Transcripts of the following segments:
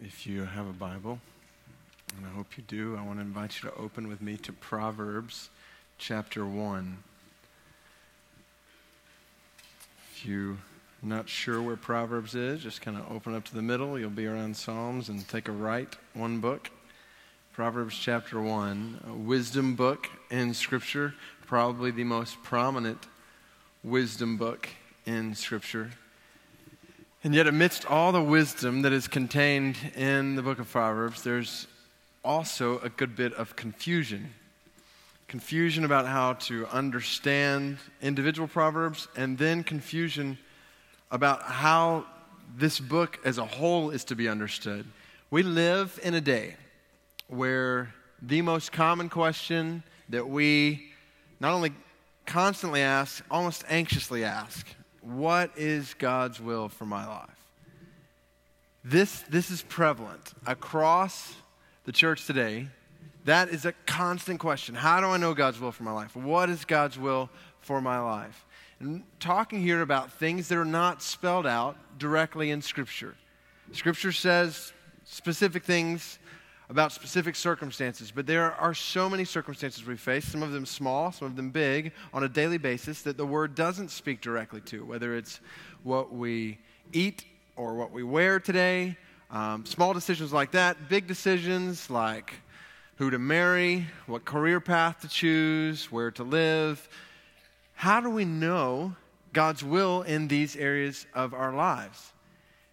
If you have a Bible, and I hope you do, I want to invite you to open with me to Proverbs chapter 1. If you're not sure where Proverbs is, just kind of open up to the middle. You'll be around Psalms and take a right one book. Proverbs chapter 1, a wisdom book in Scripture, probably the most prominent wisdom book in Scripture. And yet, amidst all the wisdom that is contained in the book of Proverbs, there's also a good bit of confusion. Confusion about how to understand individual Proverbs, and then confusion about how this book as a whole is to be understood. We live in a day where the most common question that we not only constantly ask, almost anxiously ask, what is God's will for my life? This, this is prevalent across the church today. That is a constant question. How do I know God's will for my life? What is God's will for my life? And talking here about things that are not spelled out directly in Scripture. Scripture says specific things about specific circumstances, but there are so many circumstances we face, some of them small, some of them big, on a daily basis that the Word doesn't speak directly to, whether it's what we eat or what we wear today, um, small decisions like that, big decisions like who to marry, what career path to choose, where to live. How do we know God's will in these areas of our lives?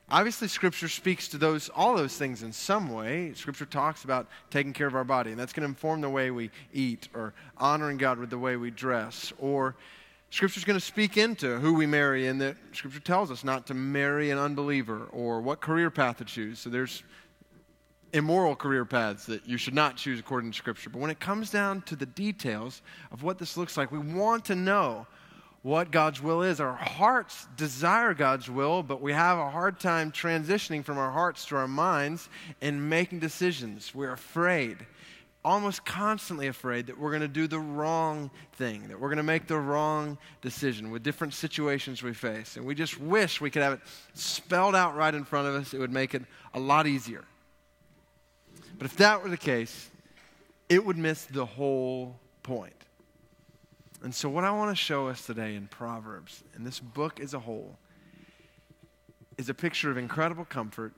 Obviously, Scripture speaks to those, all those things in some way. Scripture talks about taking care of our body, and that's going to inform the way we eat, or honoring God with the way we dress. Or Scripture's going to speak into who we marry, and that Scripture tells us not to marry an unbeliever, or what career path to choose. So there's immoral career paths that you should not choose according to Scripture. But when it comes down to the details of what this looks like, we want to know what God's will is. Our hearts desire God's will, but we have a hard time transitioning from our hearts to our minds and making decisions. We're afraid, almost constantly afraid, that we're going to do the wrong thing, that we're going to make the wrong decision with different situations we face. And we just wish we could have it spelled out right in front of us. It would make it a lot easier. But if that were the case, it would miss the whole point. And so, what I want to show us today in Proverbs, and this book as a whole, is a picture of incredible comfort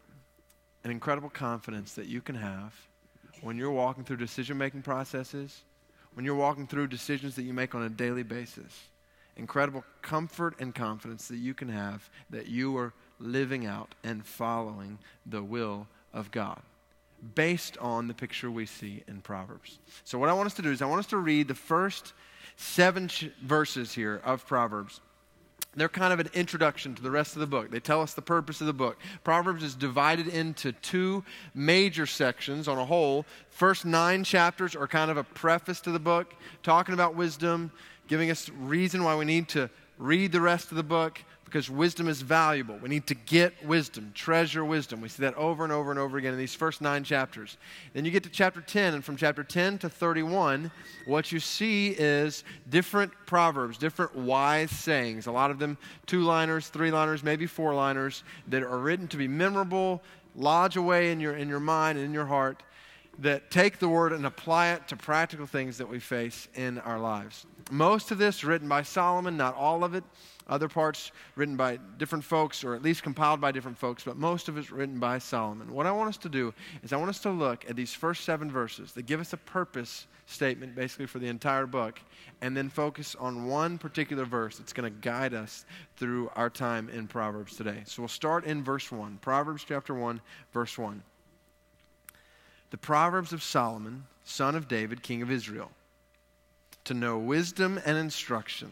and incredible confidence that you can have when you're walking through decision making processes, when you're walking through decisions that you make on a daily basis. Incredible comfort and confidence that you can have that you are living out and following the will of God based on the picture we see in Proverbs. So, what I want us to do is, I want us to read the first seven ch- verses here of Proverbs. They're kind of an introduction to the rest of the book. They tell us the purpose of the book. Proverbs is divided into two major sections on a whole. First nine chapters are kind of a preface to the book, talking about wisdom, giving us reason why we need to read the rest of the book because wisdom is valuable. We need to get wisdom, treasure wisdom. We see that over and over and over again in these first nine chapters. Then you get to chapter 10, and from chapter 10 to 31, what you see is different proverbs, different wise sayings. A lot of them two liners, three liners, maybe four liners that are written to be memorable, lodge away in your, in your mind and in your heart, that take the word and apply it to practical things that we face in our lives. Most of this written by Solomon, not all of it other parts written by different folks, or at least compiled by different folks, but most of it's written by Solomon. What I want us to do is I want us to look at these first seven verses that give us a purpose statement basically for the entire book, and then focus on one particular verse that's going to guide us through our time in Proverbs today. So we'll start in verse 1, Proverbs chapter 1, verse 1. The Proverbs of Solomon, son of David, king of Israel, to know wisdom and instruction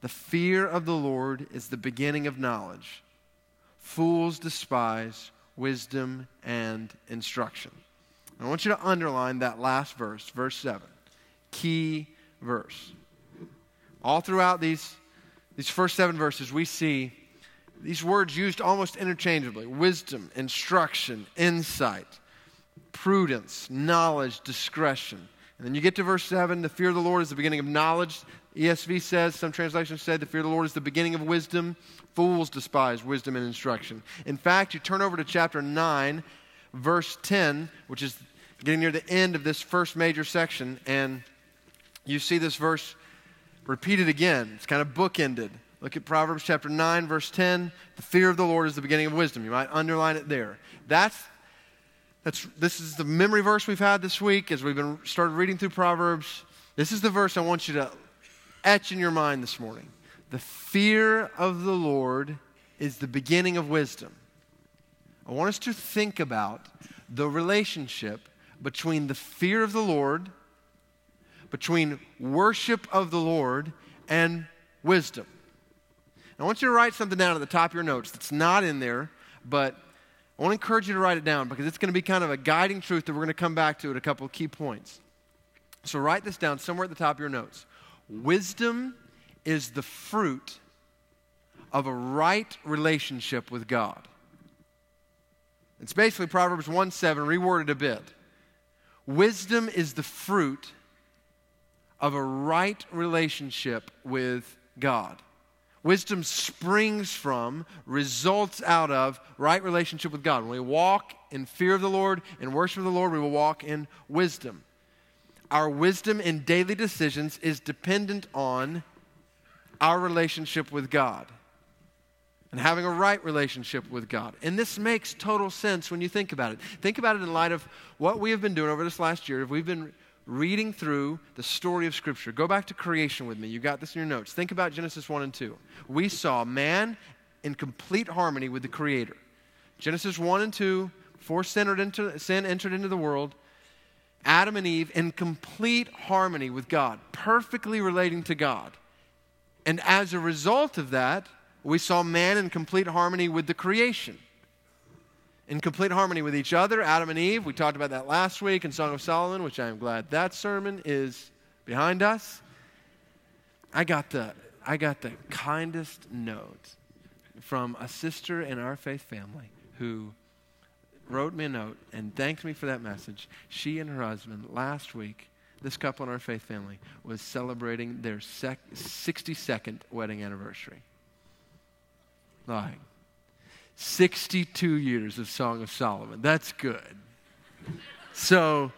the fear of the Lord is the beginning of knowledge. Fools despise wisdom and instruction. I want you to underline that last verse, verse 7. Key verse. All throughout these, these first seven verses, we see these words used almost interchangeably wisdom, instruction, insight, prudence, knowledge, discretion. And then you get to verse 7 the fear of the Lord is the beginning of knowledge. ESV says, some translations say, the fear of the Lord is the beginning of wisdom. Fools despise wisdom and instruction. In fact, you turn over to chapter 9, verse 10, which is getting near the end of this first major section, and you see this verse repeated again. It's kind of bookended. Look at Proverbs chapter 9, verse 10. The fear of the Lord is the beginning of wisdom. You might underline it there. That's, that's, this is the memory verse we've had this week as we've been started reading through Proverbs. This is the verse I want you to etch in your mind this morning. The fear of the Lord is the beginning of wisdom. I want us to think about the relationship between the fear of the Lord, between worship of the Lord, and wisdom. I want you to write something down at the top of your notes that's not in there, but I want to encourage you to write it down because it's going to be kind of a guiding truth that we're going to come back to at a couple of key points. So write this down somewhere at the top of your notes. Wisdom is the fruit of a right relationship with God. It's basically Proverbs 1 7 reworded a bit. Wisdom is the fruit of a right relationship with God. Wisdom springs from, results out of right relationship with God. When we walk in fear of the Lord and worship of the Lord, we will walk in wisdom. Our wisdom in daily decisions is dependent on our relationship with God and having a right relationship with God. And this makes total sense when you think about it. Think about it in light of what we have been doing over this last year. If we've been reading through the story of Scripture. Go back to creation with me. You got this in your notes. Think about Genesis 1 and 2. We saw man in complete harmony with the Creator. Genesis 1 and 2, before sin entered into, sin entered into the world, Adam and Eve in complete harmony with God, perfectly relating to God. And as a result of that, we saw man in complete harmony with the creation in complete harmony with each other. Adam and Eve, we talked about that last week in Song of Solomon, which I am glad that sermon is behind us. I got the, I got the kindest note from a sister in our faith family who wrote me a note and thanked me for that message. She and her husband last week, this couple in our faith family, was celebrating their sec- 62nd wedding anniversary. Like, 62 years of Song of Solomon. That's good. So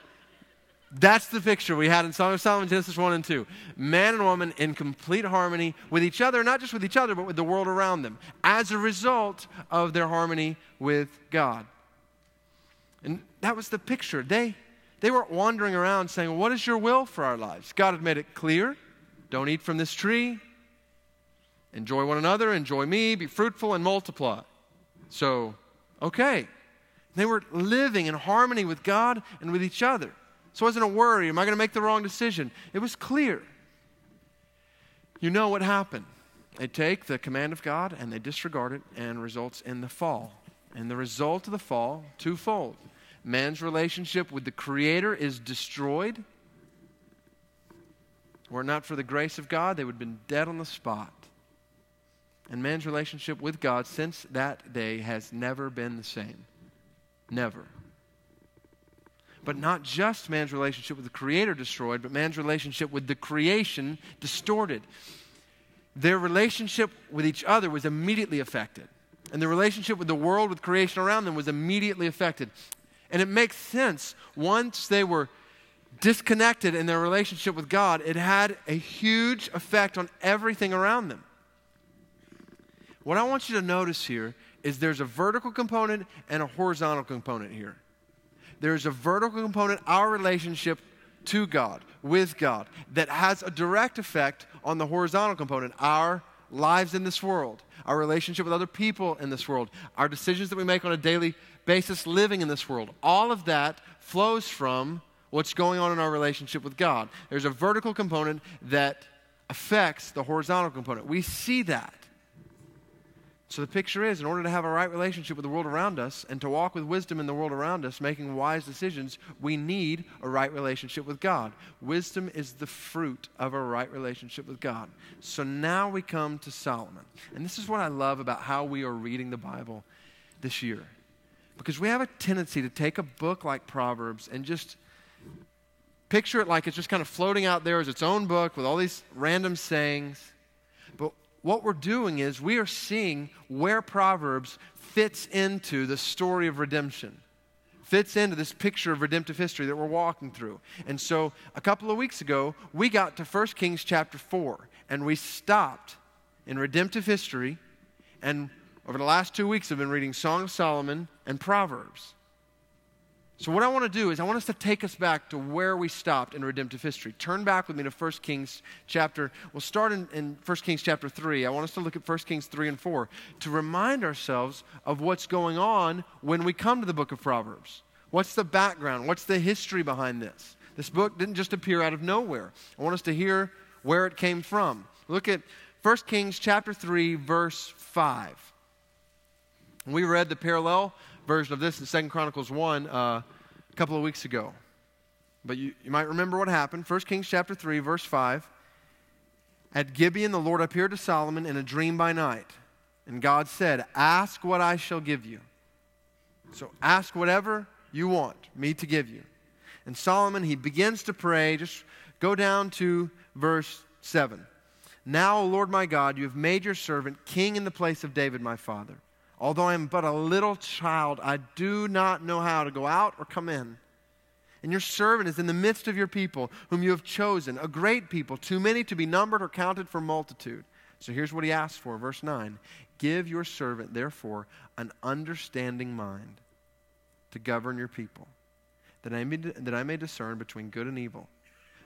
that's the picture we had in Song of Solomon, Genesis 1 and 2. Man and woman in complete harmony with each other, not just with each other, but with the world around them, as a result of their harmony with God. And that was the picture. They, they weren't wandering around saying, What is your will for our lives? God had made it clear don't eat from this tree, enjoy one another, enjoy me, be fruitful, and multiply. So, okay. They were living in harmony with God and with each other. So it wasn't a worry, am I going to make the wrong decision? It was clear. You know what happened. They take the command of God and they disregard it and results in the fall. And the result of the fall, twofold. Man's relationship with the Creator is destroyed. Were it not for the grace of God, they would have been dead on the spot. And man's relationship with God since that day has never been the same. Never. But not just man's relationship with the Creator destroyed, but man's relationship with the creation distorted. Their relationship with each other was immediately affected. And the relationship with the world, with creation around them, was immediately affected. And it makes sense. Once they were disconnected in their relationship with God, it had a huge effect on everything around them. What I want you to notice here is there's a vertical component and a horizontal component here. There's a vertical component, our relationship to God, with God, that has a direct effect on the horizontal component, our lives in this world, our relationship with other people in this world, our decisions that we make on a daily basis living in this world. All of that flows from what's going on in our relationship with God. There's a vertical component that affects the horizontal component. We see that So the picture is in order to have a right relationship with the world around us and to walk with wisdom in the world around us, making wise decisions, we need a right relationship with God. Wisdom is the fruit of a right relationship with God. So now we come to Solomon. And this is what I love about how we are reading the Bible this year. Because we have a tendency to take a book like Proverbs and just picture it like it's just kind of floating out there as its own book with all these random sayings But what we're doing is we are seeing where Proverbs fits into the story of redemption, fits into this picture of redemptive history that we're walking through. And so a couple of weeks ago, we got to 1 Kings chapter 4, and we stopped in redemptive history. And over the last two weeks, I've been reading Song of Solomon and Proverbs. So, what I want to do is, I want us to take us back to where we stopped in redemptive history. Turn back with me to 1 Kings chapter, we'll start in, in 1 Kings chapter 3. I want us to look at 1 Kings 3 and 4 to remind ourselves of what's going on when we come to the book of Proverbs. What's the background? What's the history behind this? This book didn't just appear out of nowhere. I want us to hear where it came from. Look at 1 Kings chapter 3, verse 5. We read the parallel version of this in Second Chronicles 1 uh, a couple of weeks ago. But you, you might remember what happened. 1 Kings chapter 3, verse 5. At Gibeon, the Lord appeared to Solomon in a dream by night. And God said, Ask what I shall give you. So ask whatever you want me to give you. And Solomon, he begins to pray. Just go down to verse 7. Now, O Lord my God, you have made your servant king in the place of David my father. Although I am but a little child, I do not know how to go out or come in. And your servant is in the midst of your people, whom you have chosen, a great people, too many to be numbered or counted for multitude. So here's what he asks for, verse 9 Give your servant, therefore, an understanding mind to govern your people, that I may, that I may discern between good and evil.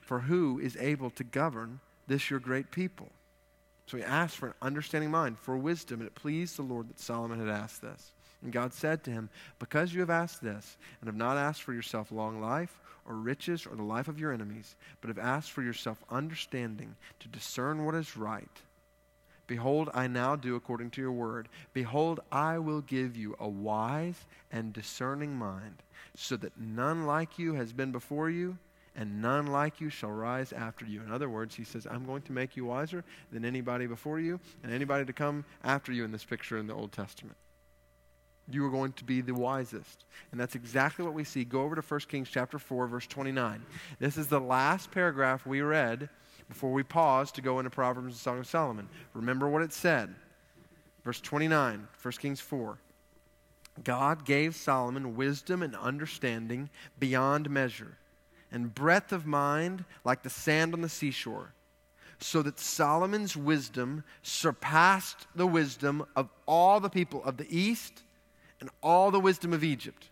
For who is able to govern this your great people? So he asked for an understanding mind, for wisdom, and it pleased the Lord that Solomon had asked this. And God said to him, Because you have asked this, and have not asked for yourself long life, or riches, or the life of your enemies, but have asked for yourself understanding to discern what is right, behold, I now do according to your word. Behold, I will give you a wise and discerning mind, so that none like you has been before you and none like you shall rise after you. In other words, he says, I'm going to make you wiser than anybody before you and anybody to come after you in this picture in the Old Testament. You are going to be the wisest. And that's exactly what we see. Go over to 1 Kings chapter 4, verse 29. This is the last paragraph we read before we pause to go into Proverbs and Song of Solomon. Remember what it said. Verse 29, 1 Kings 4. God gave Solomon wisdom and understanding beyond measure and breadth of mind like the sand on the seashore, so that Solomon's wisdom surpassed the wisdom of all the people of the East and all the wisdom of Egypt.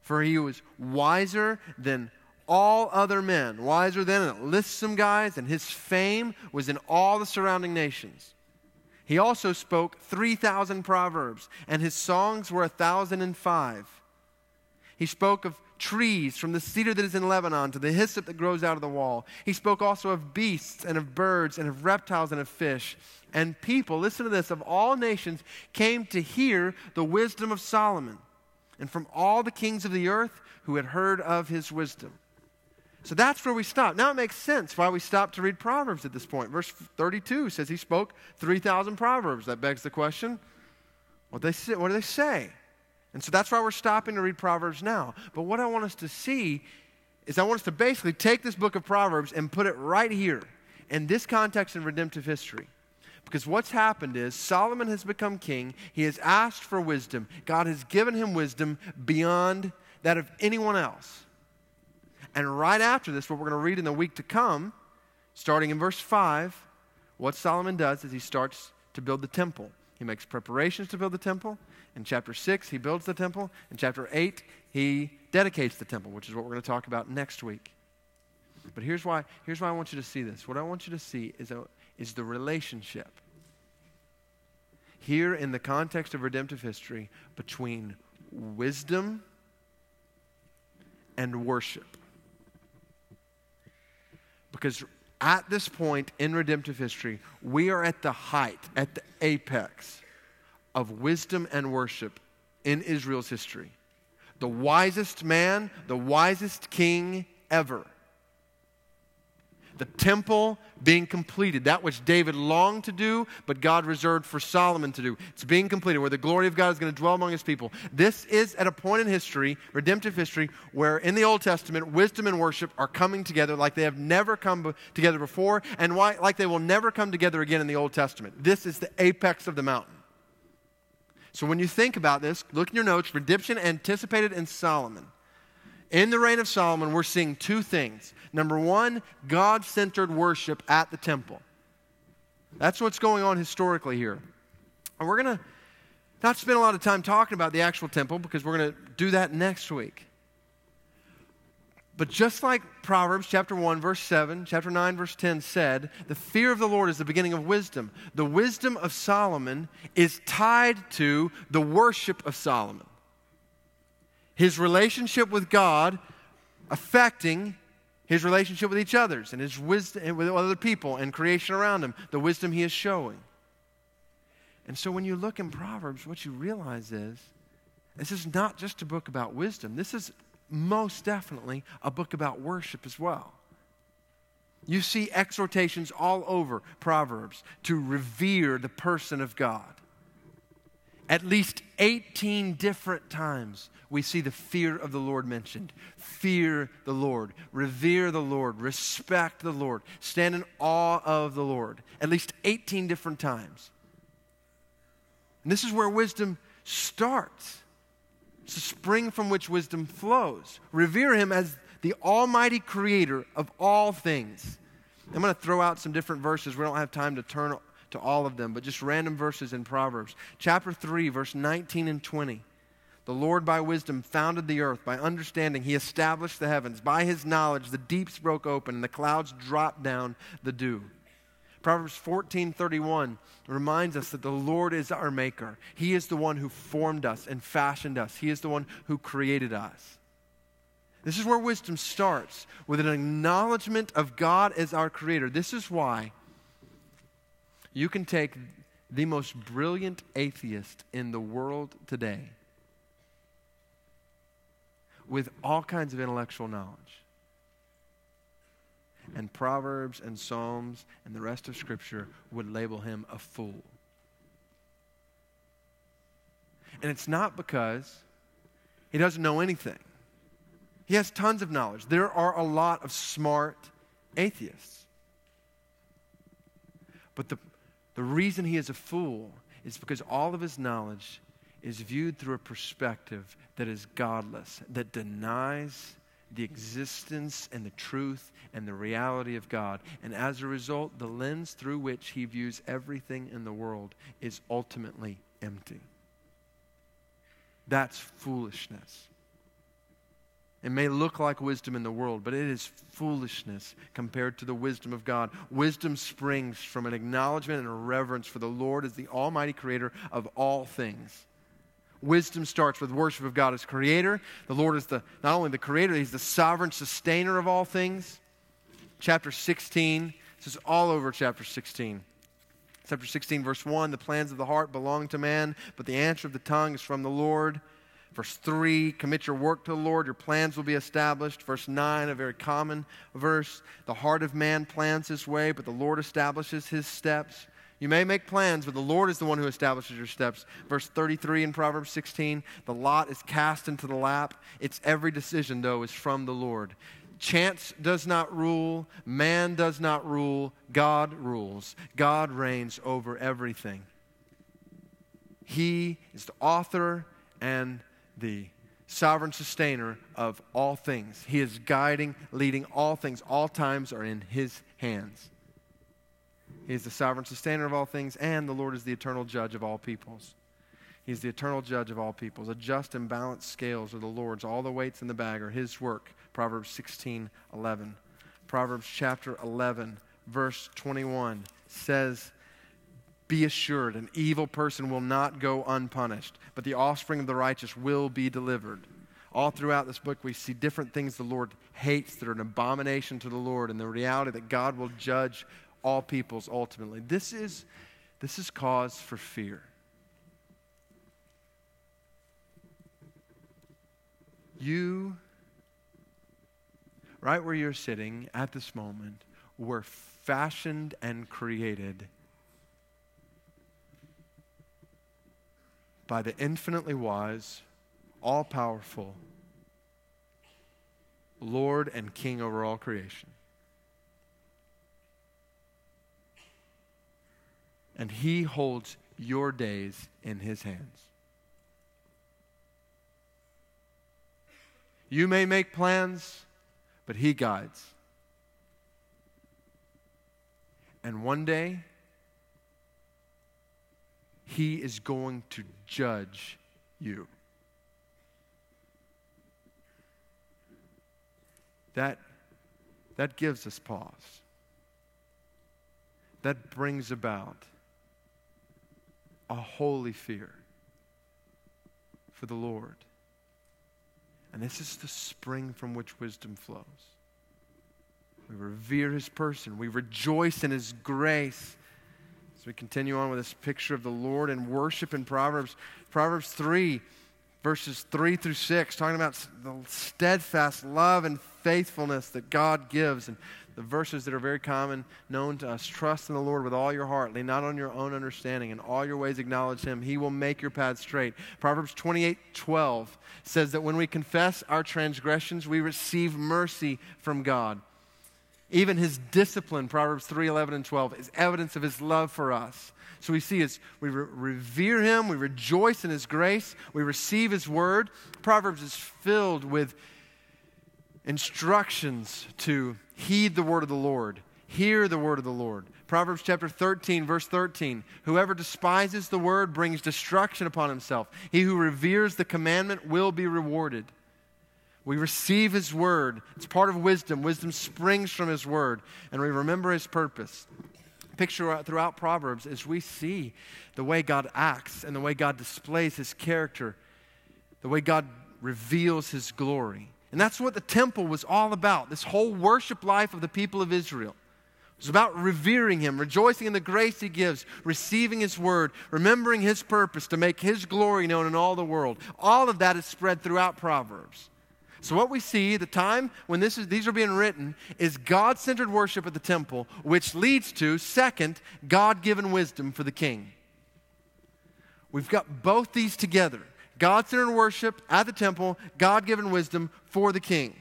For he was wiser than all other men, wiser than, and it some guys, and his fame was in all the surrounding nations. He also spoke 3,000 proverbs, and his songs were a 1,005. He spoke of trees, from the cedar that is in Lebanon to the hyssop that grows out of the wall. He spoke also of beasts and of birds and of reptiles and of fish. And people, listen to this, of all nations came to hear the wisdom of Solomon, and from all the kings of the earth who had heard of his wisdom. So that's where we stop. Now it makes sense why we stop to read Proverbs at this point. Verse 32 says he spoke 3,000 Proverbs. That begs the question what, they say, what do they say? And so that's why we're stopping to read Proverbs now. But what I want us to see is I want us to basically take this book of Proverbs and put it right here in this context in redemptive history. Because what's happened is Solomon has become king. He has asked for wisdom. God has given him wisdom beyond that of anyone else. And right after this, what we're going to read in the week to come, starting in verse 5, what Solomon does is he starts to build the temple. He makes preparations to build the temple. In chapter 6, he builds the temple. In chapter 8, he dedicates the temple, which is what we're going to talk about next week. But here's why, here's why I want you to see this. What I want you to see is, a, is the relationship here in the context of redemptive history between wisdom and worship. Because at this point in redemptive history, we are at the height, at the apex of wisdom and worship in Israel's history. The wisest man, the wisest king ever the temple being completed, that which David longed to do, but God reserved for Solomon to do. It's being completed, where the glory of God is going to dwell among his people. This is at a point in history, redemptive history, where in the Old Testament, wisdom and worship are coming together like they have never come together before, and why, like they will never come together again in the Old Testament. This is the apex of the mountain. So when you think about this, look in your notes redemption anticipated in Solomon. In the reign of Solomon, we're seeing two things. Number one, God centered worship at the temple. That's what's going on historically here. And we're going to not spend a lot of time talking about the actual temple because we're going to do that next week. But just like Proverbs chapter 1, verse 7, chapter 9, verse 10 said, the fear of the Lord is the beginning of wisdom. The wisdom of Solomon is tied to the worship of Solomon his relationship with God affecting his relationship with each others and his wisdom with other people and creation around him, the wisdom he is showing. And so when you look in Proverbs, what you realize is this is not just a book about wisdom. This is most definitely a book about worship as well. You see exhortations all over Proverbs to revere the person of God. At least 18 different times we see the fear of the Lord mentioned. Fear the Lord, revere the Lord, respect the Lord, stand in awe of the Lord. At least 18 different times. And this is where wisdom starts. It's the spring from which wisdom flows. Revere Him as the Almighty Creator of all things. I'm going to throw out some different verses. We don't have time to turn to all of them, but just random verses in Proverbs. Chapter 3, verse 19 and 20. The Lord by wisdom founded the earth. By understanding, he established the heavens. By his knowledge, the deeps broke open and the clouds dropped down the dew. Proverbs 14:31 reminds us that the Lord is our maker. He is the one who formed us and fashioned us. He is the one who created us. This is where wisdom starts with an acknowledgement of God as our creator. This is why you can take the most brilliant atheist in the world today with all kinds of intellectual knowledge. And Proverbs and Psalms and the rest of Scripture would label him a fool. And it's not because he doesn't know anything. He has tons of knowledge. There are a lot of smart atheists. But the, the reason he is a fool is because all of his knowledge is viewed through a perspective that is godless, that denies the existence and the truth and the reality of God. And as a result, the lens through which he views everything in the world is ultimately empty. That's foolishness. It may look like wisdom in the world, but it is foolishness compared to the wisdom of God. Wisdom springs from an acknowledgement and a reverence for the Lord as the Almighty Creator of all things. Wisdom starts with worship of God as creator. The Lord is the, not only the creator, he's the sovereign sustainer of all things. Chapter 16, this is all over chapter 16. Chapter 16, verse 1 the plans of the heart belong to man, but the answer of the tongue is from the Lord. Verse 3, commit your work to the Lord, your plans will be established. Verse 9, a very common verse. The heart of man plans his way, but the Lord establishes his steps. You may make plans, but the Lord is the one who establishes your steps. Verse 33 in Proverbs 16 the lot is cast into the lap. Its every decision, though, is from the Lord. Chance does not rule, man does not rule, God rules. God reigns over everything. He is the author and the sovereign sustainer of all things. He is guiding, leading all things. All times are in His hands. He is the sovereign sustainer of all things, and the Lord is the eternal judge of all peoples. He's the eternal judge of all peoples. A just and balanced scales are the Lord's. All the weights in the bag are his work. Proverbs 16, 11. Proverbs chapter 11, verse 21 says, Be assured, an evil person will not go unpunished, but the offspring of the righteous will be delivered. All throughout this book, we see different things the Lord hates that are an abomination to the Lord, and the reality that God will judge all peoples ultimately. This is, this is cause for fear. You, right where you're sitting at this moment, were fashioned and created by the infinitely wise, all powerful Lord and King over all creation. And He holds your days in His hands. You may make plans, but He guides. And one day, He is going to judge you. That, that gives us pause. That brings about a holy fear for the Lord. And this is the spring from which wisdom flows. We revere his person, we rejoice in his grace. As we continue on with this picture of the Lord and worship in Proverbs, Proverbs 3 verses 3 through 6, talking about the steadfast love and faithfulness that God gives. And the verses that are very common, known to us trust in the Lord with all your heart, lean not on your own understanding. In all your ways, acknowledge Him. He will make your path straight. Proverbs 28 12 says that when we confess our transgressions, we receive mercy from God. Even his discipline, Proverbs 3 11 and 12, is evidence of his love for us. So we see as we re- revere him, we rejoice in his grace, we receive his word. Proverbs is filled with instructions to heed the word of the Lord, hear the word of the Lord. Proverbs chapter 13, verse 13 Whoever despises the word brings destruction upon himself. He who reveres the commandment will be rewarded. We receive his word. It's part of wisdom. Wisdom springs from his word, and we remember his purpose picture throughout Proverbs is we see the way God acts and the way God displays his character, the way God reveals his glory. And that's what the temple was all about. This whole worship life of the people of Israel it was about revering him, rejoicing in the grace he gives, receiving his word, remembering his purpose to make his glory known in all the world. All of that is spread throughout Proverbs. So, what we see, the time when this is, these are being written, is God centered worship at the temple, which leads to, second, God given wisdom for the king. We've got both these together God centered worship at the temple, God given wisdom for the king.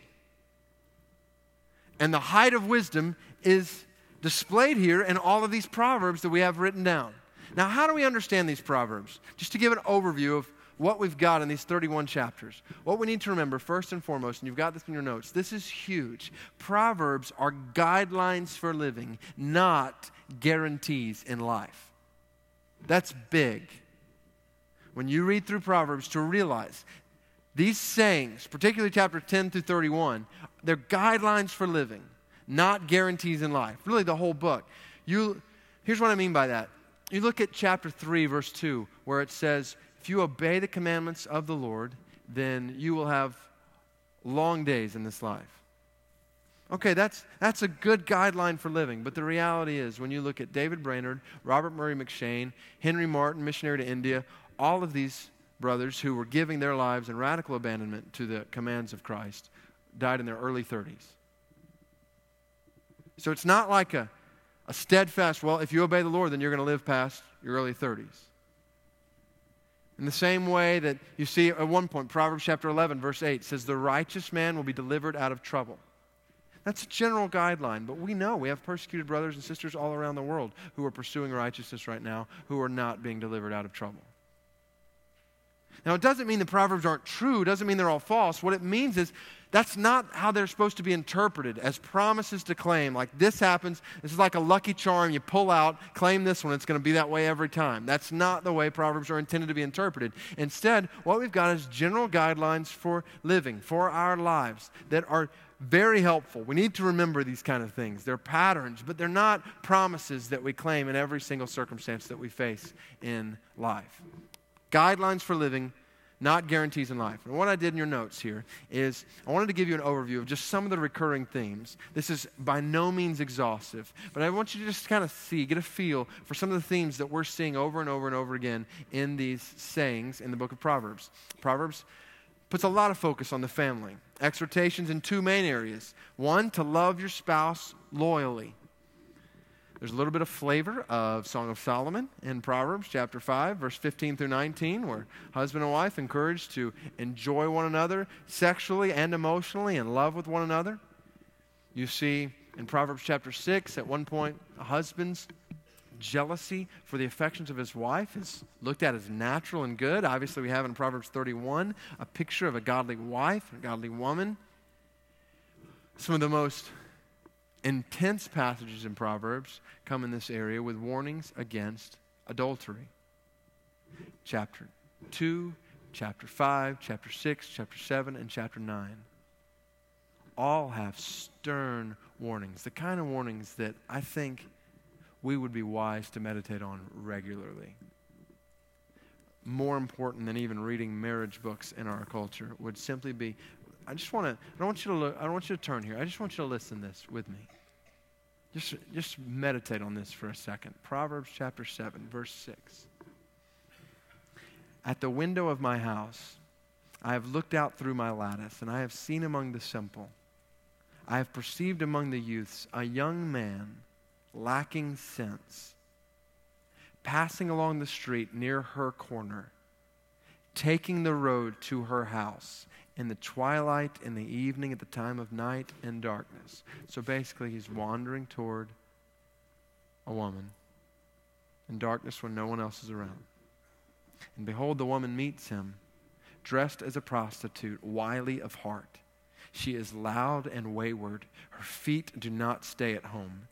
And the height of wisdom is displayed here in all of these proverbs that we have written down. Now, how do we understand these proverbs? Just to give an overview of what we've got in these 31 chapters. What we need to remember, first and foremost, and you've got this in your notes, this is huge. Proverbs are guidelines for living, not guarantees in life. That's big. When you read through Proverbs, to realize these sayings, particularly chapter 10 through 31, they're guidelines for living, not guarantees in life. Really, the whole book. You, here's what I mean by that. You look at chapter 3, verse 2, where it says, if you obey the commandments of the Lord, then you will have long days in this life. Okay, that's, that's a good guideline for living, but the reality is when you look at David Brainerd, Robert Murray M'Cheyne, Henry Martyn, missionary to India, all of these brothers who were giving their lives in radical abandonment to the commands of Christ died in their early 30s. So it's not like a, a steadfast, well, if you obey the Lord, then you're going to live past your early 30s. In the same way that you see at one point, Proverbs chapter 11, verse 8 says, The righteous man will be delivered out of trouble. That's a general guideline, but we know we have persecuted brothers and sisters all around the world who are pursuing righteousness right now who are not being delivered out of trouble. Now, it doesn't mean the Proverbs aren't true, it doesn't mean they're all false. What it means is that's not how they're supposed to be interpreted as promises to claim. Like this happens, this is like a lucky charm. You pull out, claim this one, it's going to be that way every time. That's not the way Proverbs are intended to be interpreted. Instead, what we've got is general guidelines for living, for our lives that are very helpful. We need to remember these kind of things. They're patterns, but they're not promises that we claim in every single circumstance that we face in life. Guidelines for living not guarantees in life. And what I did in your notes here is I wanted to give you an overview of just some of the recurring themes. This is by no means exhaustive, but I want you to just kind of see, get a feel for some of the themes that we're seeing over and over and over again in these sayings in the book of Proverbs. Proverbs puts a lot of focus on the family. Exhortations in two main areas one, to love your spouse loyally. There's a little bit of flavor of Song of Solomon in Proverbs chapter 5, verse 15 through 19, where husband and wife encouraged to enjoy one another sexually and emotionally and love with one another. You see in Proverbs chapter 6, at one point, a husbands jealousy for the affections of his wife is looked at as natural and good. Obviously, we have in Proverbs 31 a picture of a godly wife, a godly woman. Some of the most intense passages in Proverbs come in this area with warnings against adultery. Chapter 2, chapter 5, chapter 6, chapter 7, and chapter 9 all have stern warnings, the kind of warnings that I think we would be wise to meditate on regularly. More important than even reading marriage books in our culture would simply be I just want to I don't want you to look I don't want you to turn here. I just want you to listen this with me. Just just meditate on this for a second. Proverbs chapter 7 verse 6. At the window of my house I have looked out through my lattice and I have seen among the simple I have perceived among the youths a young man lacking sense, passing along the street near her corner, taking the road to her house in the twilight, in the evening, at the time of night and darkness. So basically, he's wandering toward a woman in darkness when no one else is around. And behold, the woman meets him, dressed as a prostitute, wily of heart. She is loud and wayward. Her feet do not stay at home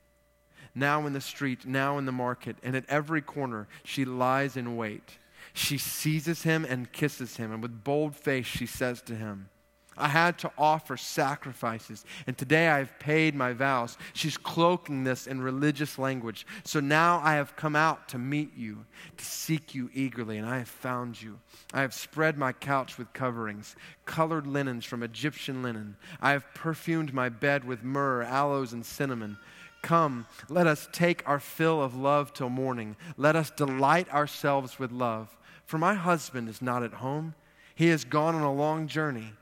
now in the street, now in the market, and at every corner she lies in wait. She seizes him and kisses him, and with bold face she says to him, I had to offer sacrifices, and today I have paid my vows. She's cloaking this in religious language. So now I have come out to meet you, to seek you eagerly, and I have found you. I have spread my couch with coverings, colored linens from Egyptian linen. I have perfumed my bed with myrrh, aloes, and cinnamon. Come, let us take our fill of love till morning. Let us delight ourselves with love. For my husband is not at home. He has gone on a long journey.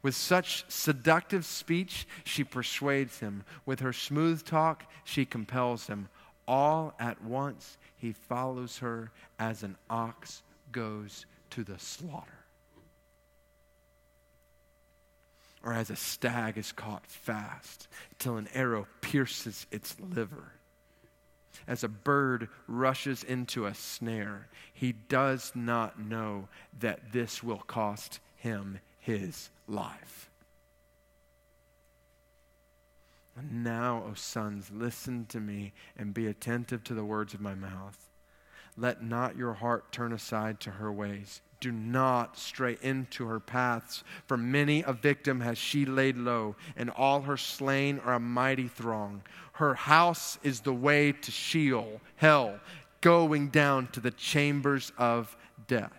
With such seductive speech, she persuades him. With her smooth talk, she compels him. All at once, he follows her as an ox goes to the slaughter. or as a stag is caught fast till an arrow pierces its liver. As a bird rushes into a snare, he does not know that this will cost him his life. And now, O sons, listen to me and be attentive to the words of my mouth. Let not your heart turn aside to her ways do not stray into her paths, for many a victim has she laid low, and all her slain are a mighty throng. Her house is the way to Sheol, hell, going down to the chambers of death.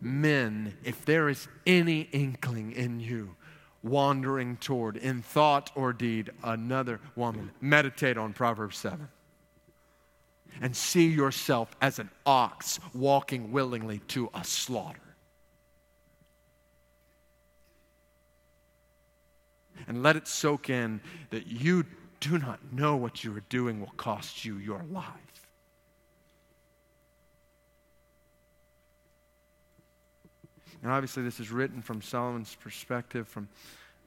Men, if there is any inkling in you wandering toward, in thought or deed, another woman, meditate on Proverbs 7 and see yourself as an ox walking willingly to a slaughter. And let it soak in that you do not know what you are doing will cost you your life. And obviously, this is written from Solomon's perspective, from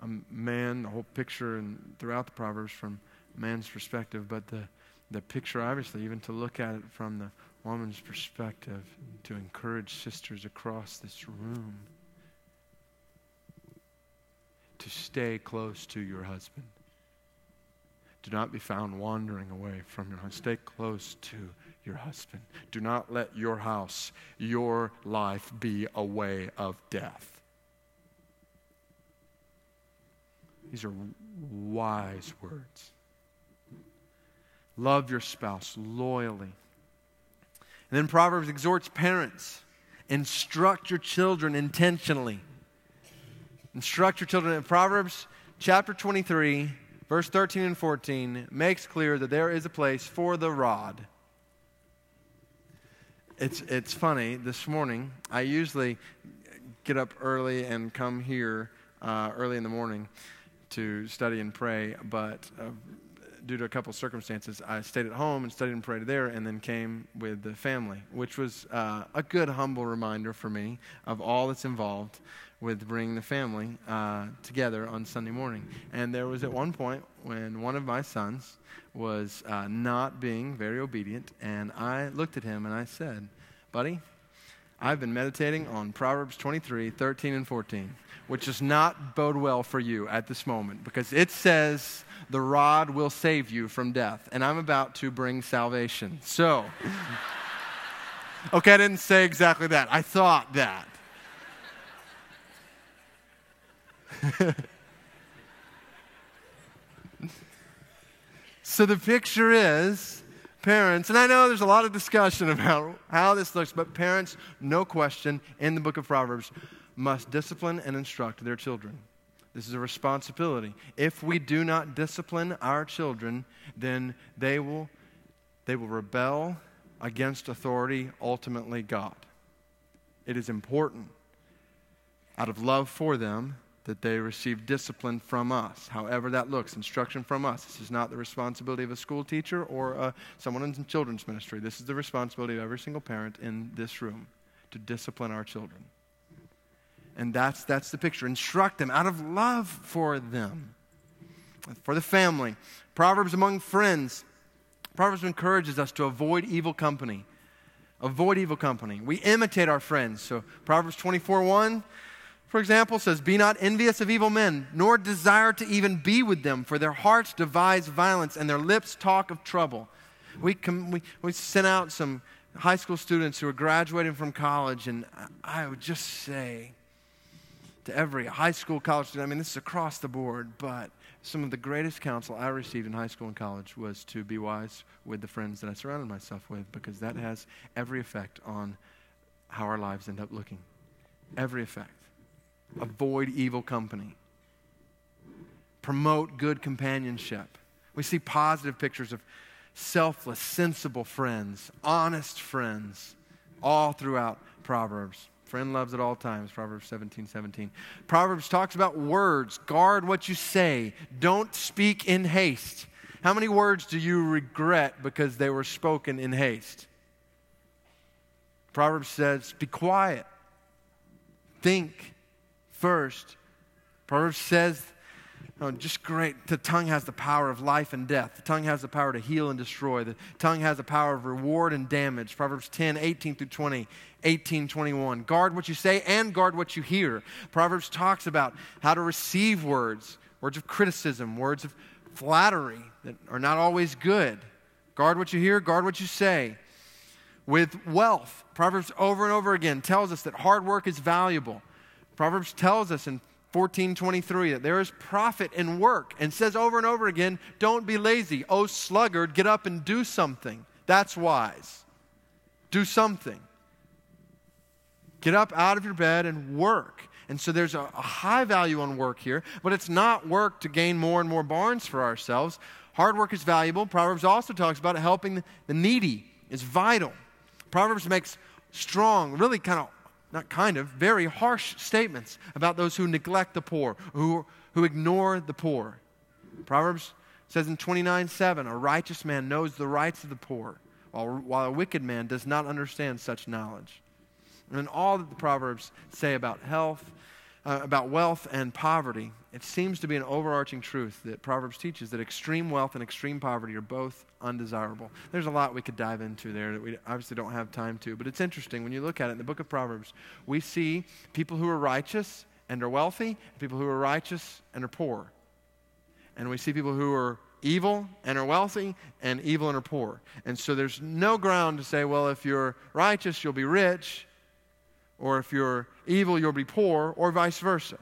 a man, the whole picture, and throughout the Proverbs, from man's perspective. But the, the picture, obviously, even to look at it from the woman's perspective, to encourage sisters across this room to stay close to your husband. Do not be found wandering away from your husband. Stay close to your husband. Do not let your house, your life, be a way of death. These are wise words. Love your spouse loyally. And then Proverbs exhorts parents instruct your children intentionally. Instruct your children. In Proverbs chapter 23, verse 13 and 14, makes clear that there is a place for the rod. It's, it's funny. This morning, I usually get up early and come here uh, early in the morning to study and pray, but uh, due to a couple circumstances, I stayed at home and studied and prayed there, and then came with the family, which was uh, a good, humble reminder for me of all that's involved with bringing the family uh, together on Sunday morning. And there was at one point when one of my sons was uh, not being very obedient, and I looked at him and I said, Buddy, I've been meditating on Proverbs 23, 13, and 14, which does not bode well for you at this moment because it says the rod will save you from death, and I'm about to bring salvation. So, okay, I didn't say exactly that. I thought that. so the picture is parents, and I know there's a lot of discussion about how this looks, but parents, no question, in the book of Proverbs, must discipline and instruct their children. This is a responsibility. If we do not discipline our children, then they will, they will rebel against authority, ultimately God. It is important, out of love for them, that they receive discipline from us, however that looks, instruction from us. This is not the responsibility of a school teacher or uh, someone in children's ministry. This is the responsibility of every single parent in this room to discipline our children. And that's, that's the picture. Instruct them out of love for them, for the family. Proverbs among friends. Proverbs encourages us to avoid evil company. Avoid evil company. We imitate our friends. So Proverbs 24 1 for example, says, Be not envious of evil men, nor desire to even be with them, for their hearts devise violence, and their lips talk of trouble. We, com- we, we sent out some high school students who are graduating from college, and I would just say to every high school, college student, I mean, this is across the board, but some of the greatest counsel I received in high school and college was to be wise with the friends that I surrounded myself with, because that has every effect on how our lives end up looking. Every effect. Avoid evil company. Promote good companionship. We see positive pictures of selfless, sensible friends, honest friends, all throughout Proverbs. Friend loves at all times, Proverbs 17 17. Proverbs talks about words. Guard what you say. Don't speak in haste. How many words do you regret because they were spoken in haste? Proverbs says, be quiet. Think first. Proverbs says, oh, just great. The tongue has the power of life and death. The tongue has the power to heal and destroy. The tongue has the power of reward and damage. Proverbs 10, 18 through 20, 18, 21. Guard what you say and guard what you hear. Proverbs talks about how to receive words, words of criticism, words of flattery that are not always good. Guard what you hear, guard what you say. With wealth, Proverbs over and over again tells us that hard work is valuable. Proverbs tells us in 1423 that there is profit in work and says over and over again, don't be lazy. Oh, sluggard, get up and do something. That's wise. Do something. Get up out of your bed and work. And so there's a, a high value on work here, but it's not work to gain more and more barns for ourselves. Hard work is valuable. Proverbs also talks about helping the needy is vital. Proverbs makes strong, really kind of not kind of, very harsh statements about those who neglect the poor, who, who ignore the poor. Proverbs says in 29 7, a righteous man knows the rights of the poor, while, while a wicked man does not understand such knowledge. And all that the Proverbs say about health, uh, about wealth and poverty, it seems to be an overarching truth that Proverbs teaches that extreme wealth and extreme poverty are both undesirable. There's a lot we could dive into there that we obviously don't have time to, but it's interesting. When you look at it in the book of Proverbs, we see people who are righteous and are wealthy, and people who are righteous and are poor. And we see people who are evil and are wealthy, and evil and are poor. And so there's no ground to say, well, if you're righteous, you'll be rich, or if you're evil, you'll be poor, or vice versa.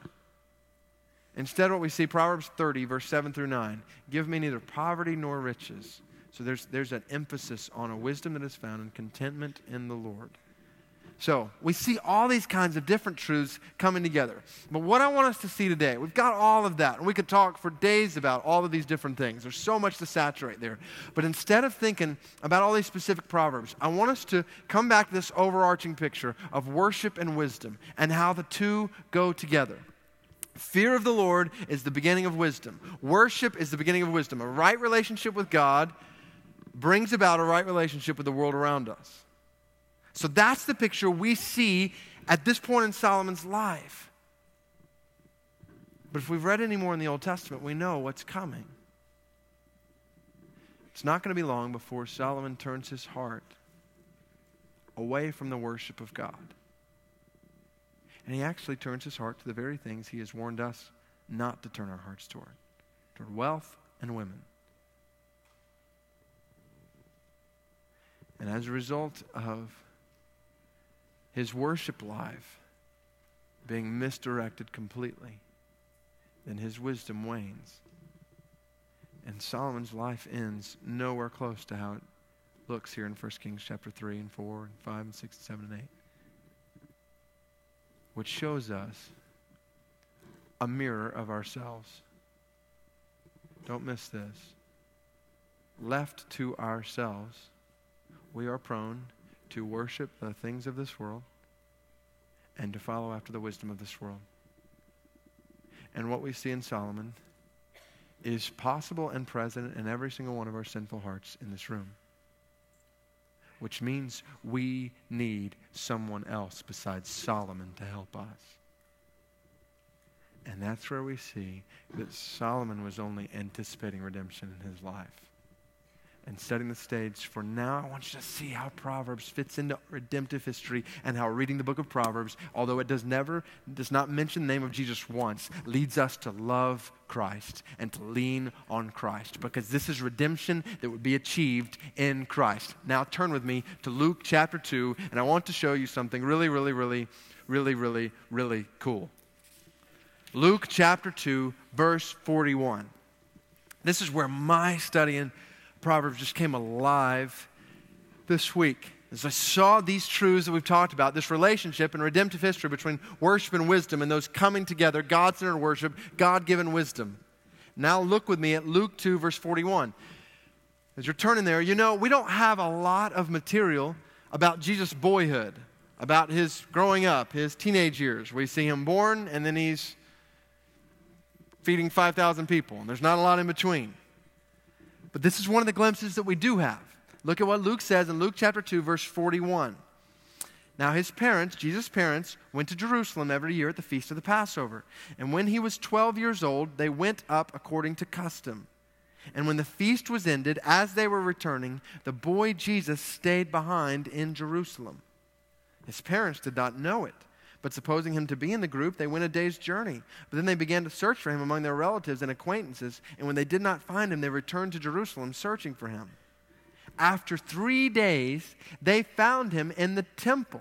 Instead, what we see, Proverbs 30, verse 7 through 9 give me neither poverty nor riches. So there's, there's an emphasis on a wisdom that is found in contentment in the Lord. So we see all these kinds of different truths coming together. But what I want us to see today, we've got all of that, and we could talk for days about all of these different things. There's so much to saturate there. But instead of thinking about all these specific proverbs, I want us to come back to this overarching picture of worship and wisdom and how the two go together. Fear of the Lord is the beginning of wisdom. Worship is the beginning of wisdom. A right relationship with God brings about a right relationship with the world around us. So that's the picture we see at this point in Solomon's life. But if we've read any more in the Old Testament, we know what's coming. It's not going to be long before Solomon turns his heart away from the worship of God. And he actually turns his heart to the very things he has warned us not to turn our hearts toward toward wealth and women. And as a result of his worship life being misdirected completely, then his wisdom wanes. And Solomon's life ends nowhere close to how it looks here in 1 Kings chapter 3 and 4 and 5 and 6 and 7 and 8. Which shows us a mirror of ourselves. Don't miss this. Left to ourselves, we are prone to worship the things of this world and to follow after the wisdom of this world. And what we see in Solomon is possible and present in every single one of our sinful hearts in this room. Which means we need someone else besides Solomon to help us. And that's where we see that Solomon was only anticipating redemption in his life and setting the stage for now. I want you to see how Proverbs fits into redemptive history and how reading the book of Proverbs, although it does never does not mention the name of Jesus once, leads us to love Christ and to lean on Christ because this is redemption that would be achieved in Christ. Now turn with me to Luke chapter 2 and I want to show you something really really really really really really cool. Luke chapter 2 verse 41. This is where my study studying Proverbs just came alive this week. As I saw these truths that we've talked about, this relationship and redemptive history between worship and wisdom and those coming together, God centered worship, God given wisdom. Now look with me at Luke 2, verse 41. As you're turning there, you know, we don't have a lot of material about Jesus' boyhood, about his growing up, his teenage years. We see him born and then he's feeding 5,000 people, and there's not a lot in between. But this is one of the glimpses that we do have. Look at what Luke says in Luke chapter 2, verse 41. Now, his parents, Jesus' parents, went to Jerusalem every year at the feast of the Passover. And when he was 12 years old, they went up according to custom. And when the feast was ended, as they were returning, the boy Jesus stayed behind in Jerusalem. His parents did not know it. But supposing him to be in the group, they went a day's journey. But then they began to search for him among their relatives and acquaintances. And when they did not find him, they returned to Jerusalem searching for him. After three days, they found him in the temple.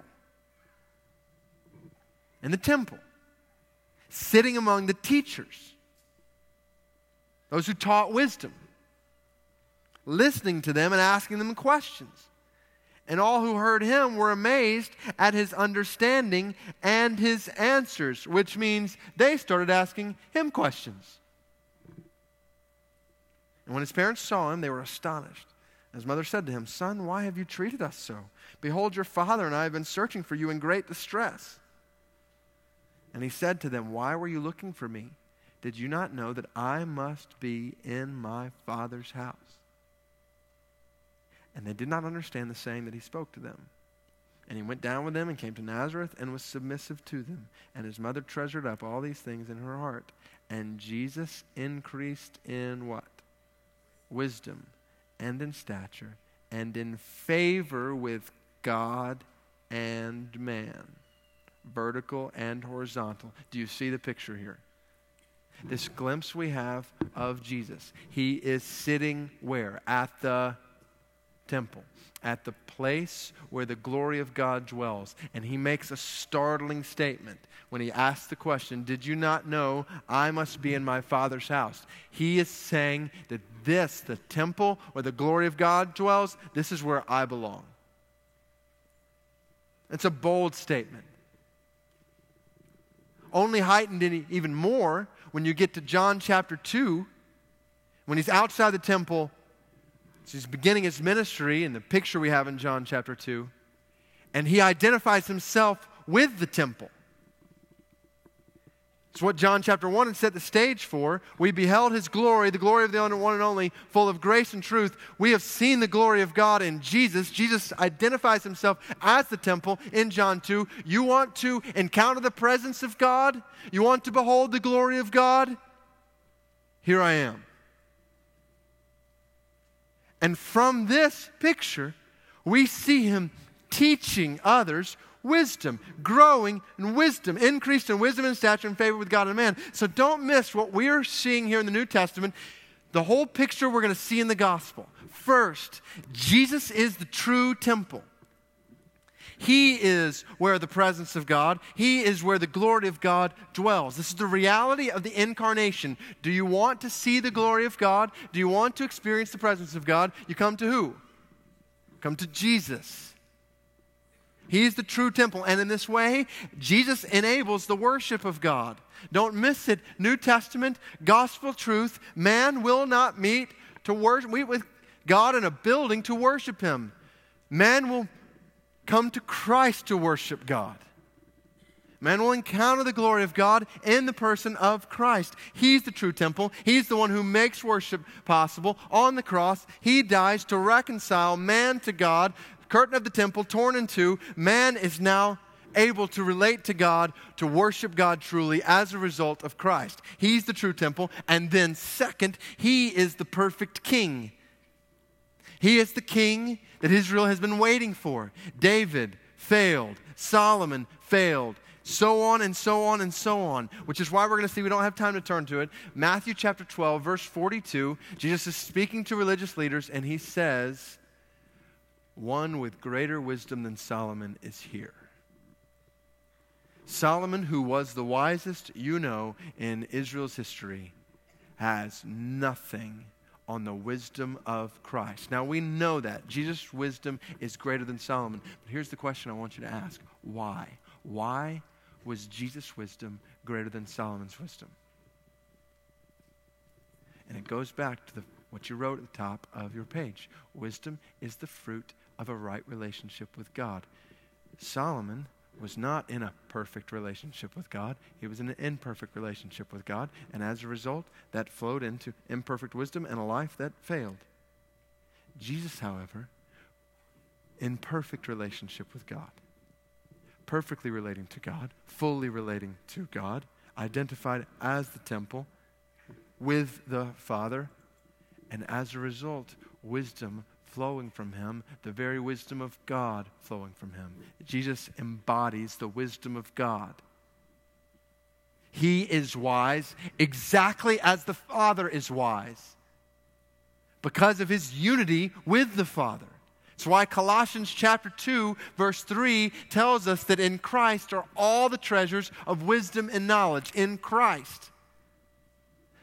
In the temple, sitting among the teachers, those who taught wisdom, listening to them and asking them questions. And all who heard him were amazed at his understanding and his answers, which means they started asking him questions. And when his parents saw him, they were astonished. His mother said to him, Son, why have you treated us so? Behold, your father and I have been searching for you in great distress. And he said to them, Why were you looking for me? Did you not know that I must be in my father's house? And they did not understand the saying that he spoke to them. And he went down with them and came to Nazareth and was submissive to them. And his mother treasured up all these things in her heart. And Jesus increased in what? Wisdom and in stature and in favor with God and man. Vertical and horizontal. Do you see the picture here? This glimpse we have of Jesus. He is sitting where? At the temple, at the place where the glory of God dwells. And he makes a startling statement when he asks the question, Did you not know I must be in my Father's house? He is saying that this, the temple where the glory of God dwells, this is where I belong. It's a bold statement. Only heightened even more when you get to John chapter 2, when he's outside the temple. He's beginning his ministry in the picture we have in John chapter 2. And he identifies himself with the temple. It's what John chapter 1 had set the stage for. We beheld his glory, the glory of the only one and only, full of grace and truth. We have seen the glory of God in Jesus. Jesus identifies himself as the temple in John 2. You want to encounter the presence of God? You want to behold the glory of God? Here I am. And from this picture, we see him teaching others wisdom, growing in wisdom, increased in wisdom and stature and favor with God and man. So don't miss what we're seeing here in the New Testament, the whole picture we're going to see in the gospel. First, Jesus is the true temple. He is where the presence of God, He is where the glory of God dwells. This is the reality of the incarnation. Do you want to see the glory of God? Do you want to experience the presence of God? You come to who? Come to Jesus. He's the true temple. And in this way, Jesus enables the worship of God. Don't miss it. New Testament, gospel truth. Man will not meet to worship, meet with God in a building to worship Him. Man will come to Christ to worship God. Man will encounter the glory of God in the person of Christ. He's the true temple. He's the one who makes worship possible. On the cross, He dies to reconcile man to God curtain of the temple torn in two, man is now able to relate to God, to worship God truly as a result of Christ. He's the true temple. And then, second, he is the perfect king. He is the king that Israel has been waiting for. David failed, Solomon failed, so on and so on and so on, which is why we're going to see we don't have time to turn to it. Matthew chapter 12, verse 42, Jesus is speaking to religious leaders, and he says, one with greater wisdom than Solomon is here. Solomon, who was the wisest you know in Israel's history, has nothing on the wisdom of Christ. Now we know that. Jesus' wisdom is greater than Solomon. But here's the question I want you to ask why? Why was Jesus' wisdom greater than Solomon's wisdom? And it goes back to the, what you wrote at the top of your page. Wisdom is the fruit of a right relationship with God. Solomon was not in a perfect relationship with God. He was in an imperfect relationship with God. And as a result, that flowed into imperfect wisdom and a life that failed. Jesus, however, in perfect relationship with God, perfectly relating to God, fully relating to God, identified as the temple with the Father, and as a result, wisdom flowing from him, the very wisdom of God flowing from him. Jesus embodies the wisdom of God. He is wise exactly as the Father is wise because of his unity with the Father. It's why Colossians chapter 2, verse 3 tells us that in Christ are all the treasures of wisdom and knowledge. In Christ.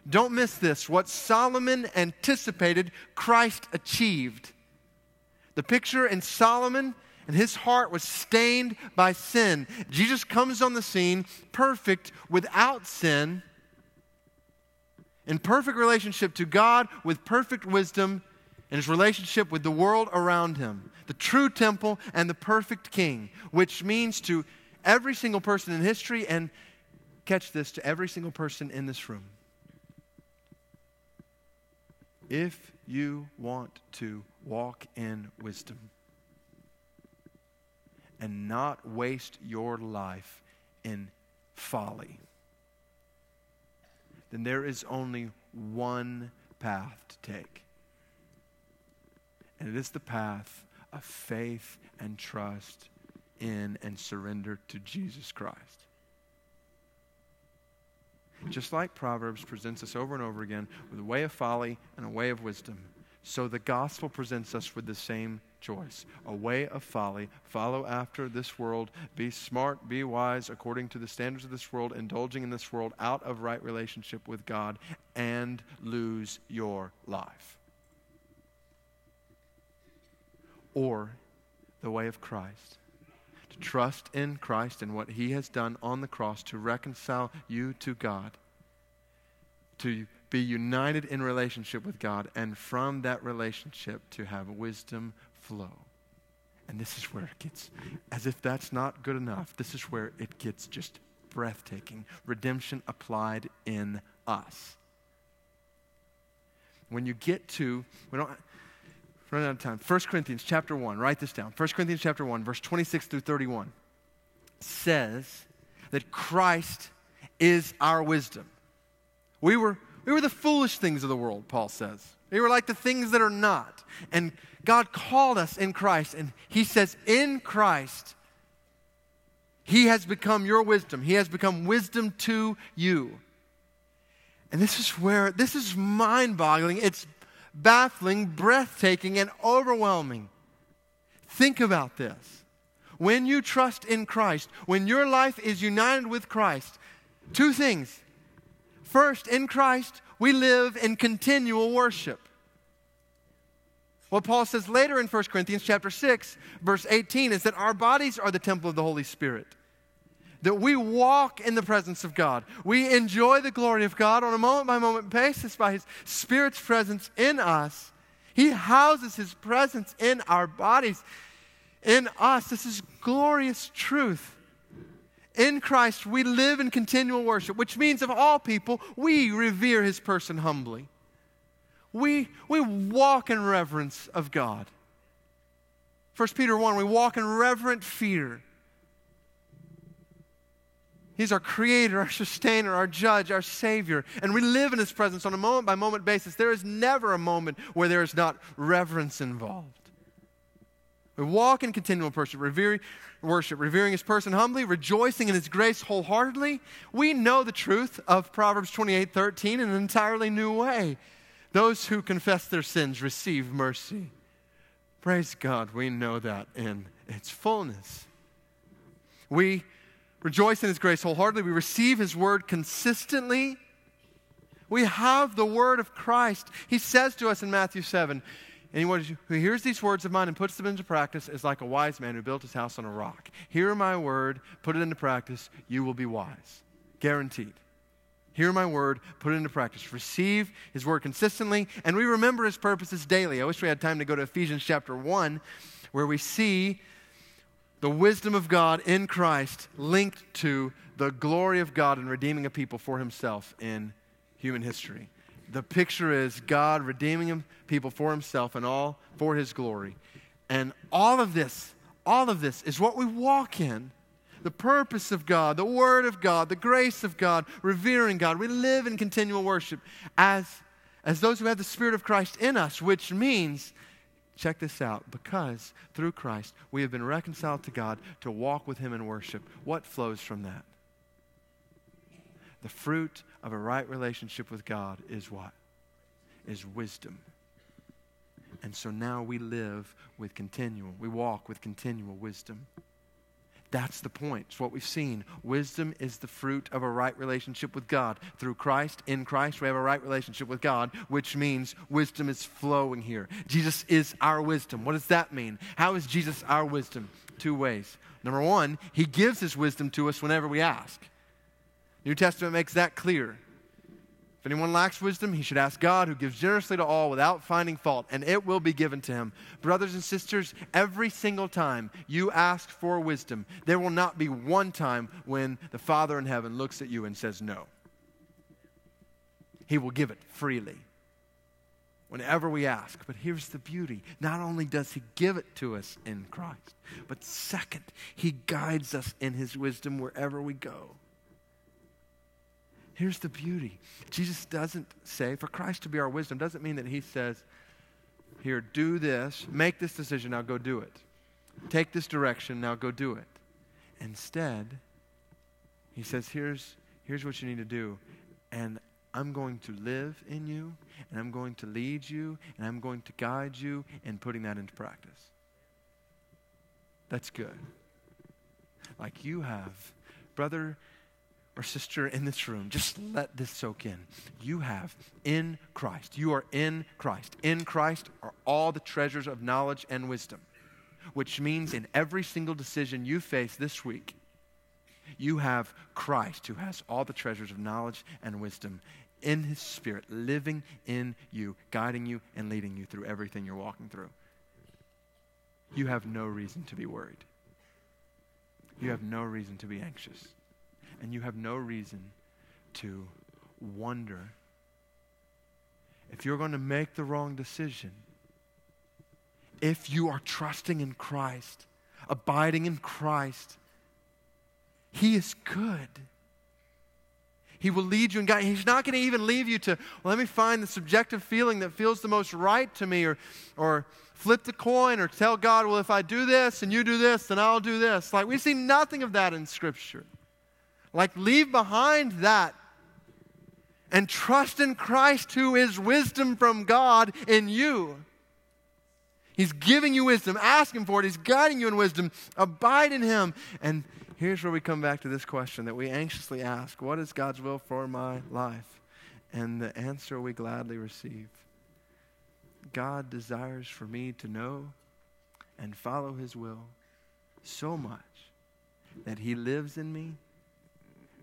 Don't miss this. What Solomon anticipated, Christ achieved. The picture in Solomon and his heart was stained by sin. Jesus comes on the scene perfect without sin, in perfect relationship to God with perfect wisdom and his relationship with the world around him. The true temple and the perfect king, which means to every single person in history and catch this to every single person in this room. If you want to walk in wisdom and not waste your life in folly, then there is only one path to take. And it is the path of faith and trust in and surrender to Jesus Christ. Just like Proverbs presents us over and over again with a way of folly and a way of wisdom, so the gospel presents us with the same choice a way of folly. Follow after this world. Be smart, be wise according to the standards of this world, indulging in this world out of right relationship with God, and lose your life. Or the way of Christ. To trust in Christ and what he has done on the cross to reconcile you to God, to be united in relationship with God, and from that relationship to have wisdom flow. And this is where it gets, as if that's not good enough, this is where it gets just breathtaking. Redemption applied in us. When you get to, we don't, run out of time. 1 Corinthians chapter 1, write this down. 1 Corinthians chapter 1, verse 26 through 31 says that Christ is our wisdom. We were, we were the foolish things of the world, Paul says. We were like the things that are not. And God called us in Christ, and He says, in Christ, He has become your wisdom. He has become wisdom to you. And this is where, this is mind boggling. It's baffling, breathtaking, and overwhelming. Think about this. When you trust in Christ, when your life is united with Christ, two things. First, in Christ, we live in continual worship. What Paul says later in 1 Corinthians chapter 6, verse 18 is that our bodies are the temple of the Holy Spirit that we walk in the presence of God. We enjoy the glory of God on a moment by moment basis by His Spirit's presence in us. He houses His presence in our bodies, in us. This is glorious truth. In Christ, we live in continual worship, which means of all people, we revere His person humbly. We, we walk in reverence of God. 1 Peter 1, we walk in reverent fear. He's our creator, our sustainer, our judge, our savior. And we live in his presence on a moment by moment basis. There is never a moment where there is not reverence involved. We walk in continual worship, revering, worship, revering his person humbly, rejoicing in his grace wholeheartedly. We know the truth of Proverbs 28 13 in an entirely new way. Those who confess their sins receive mercy. Praise God, we know that in its fullness. We rejoice in His grace wholeheartedly. We receive His word consistently. We have the word of Christ. He says to us in Matthew 7 Anyone who hears these words of mine and puts them into practice is like a wise man who built his house on a rock. Hear my word, put it into practice, you will be wise. Guaranteed. Hear my word, put it into practice. Receive his word consistently, and we remember his purposes daily. I wish we had time to go to Ephesians chapter 1, where we see the wisdom of God in Christ linked to the glory of God in redeeming a people for himself in human history. The picture is God redeeming people for himself and all for his glory. And all of this, all of this is what we walk in. The purpose of God, the Word of God, the grace of God, revering God. We live in continual worship as, as those who have the Spirit of Christ in us, which means Check this out. Because through Christ we have been reconciled to God to walk with Him in worship. What flows from that? The fruit of a right relationship with God is what? Is wisdom. And so now we live with continual, we walk with continual wisdom. That's the point. It's what we've seen. Wisdom is the fruit of a right relationship with God. Through Christ, in Christ, we have a right relationship with God, which means wisdom is flowing here. Jesus is our wisdom. What does that mean? How is Jesus our wisdom? Two ways. Number one, he gives his wisdom to us whenever we ask. New Testament makes that clear. If anyone lacks wisdom, he should ask God, who gives generously to all without finding fault, and it will be given to him. Brothers and sisters, every single time you ask for wisdom, there will not be one time when the Father in heaven looks at you and says no. He will give it freely whenever we ask. But here's the beauty not only does He give it to us in Christ, but second, He guides us in His wisdom wherever we go. Here's the beauty Jesus doesn't say, for Christ to be our wisdom, doesn't mean that He says, here, do this, make this decision, now go do it. Take this direction, now go do it. Instead, He says, here's, here's what you need to do. And I'm going to live in you, and I'm going to lead you, and I'm going to guide you in putting that into practice. That's good. Like you have, brother or sister in this room, just let this soak in. You have in Christ, you are in Christ. In Christ are all the treasures of knowledge and wisdom. which means in every single decision you face this week, you have Christ who has all the treasures of knowledge and wisdom in his spirit living in you, guiding you and leading you through everything you're walking through. You have no reason to be worried. You have no reason to be anxious. And you have no reason to wonder if you're going to make the wrong decision. If you are trusting in Christ, abiding in Christ, He is good. He will lead you and guide. He's not going to even leave you to, well, let me find the subjective feeling that feels the most right to me, or, or flip the coin, or tell God, well, if I do this and you do this, then I'll do this. Like, we see nothing of that in Scripture. Like, leave behind that and trust in Christ, who is wisdom from God in you. He's giving you wisdom. Ask Him for it. He's guiding you in wisdom. Abide in Him. And here's where we come back to this question that we anxiously ask What is God's will for my life? And the answer we gladly receive God desires for me to know and follow His will so much that He lives in me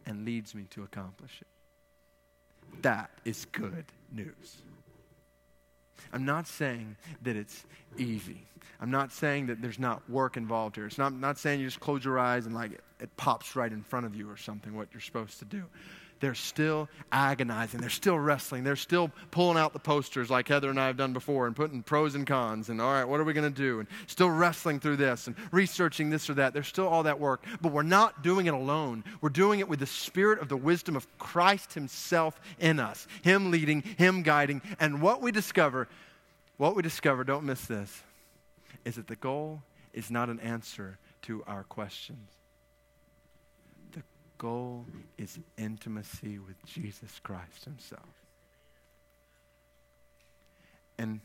and leads me to accomplish it. That is good news. I'm not saying that it's easy. I'm not saying that there's not work involved here. It's not, I'm not saying you just close your eyes and like it, it pops right in front of you or something, what you're supposed to do they're still agonizing. They're still wrestling. They're still pulling out the posters like Heather and I have done before and putting pros and cons and all right, what are we going to do? And still wrestling through this and researching this or that. There's still all that work. But we're not doing it alone. We're doing it with the spirit of the wisdom of Christ Himself in us, Him leading, Him guiding. And what we discover, what we discover, don't miss this, is that the goal is not an answer to our questions goal is intimacy with Jesus Christ Himself. And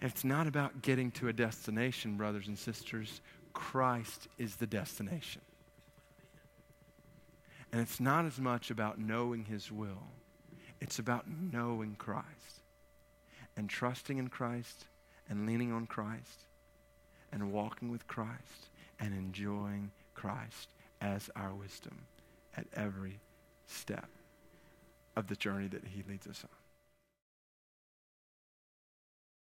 it's not about getting to a destination, brothers and sisters. Christ is the destination. And it's not as much about knowing His will, it's about knowing Christ and trusting in Christ and leaning on Christ and walking with Christ and enjoying Christ as our wisdom at every step of the journey that He leads us on.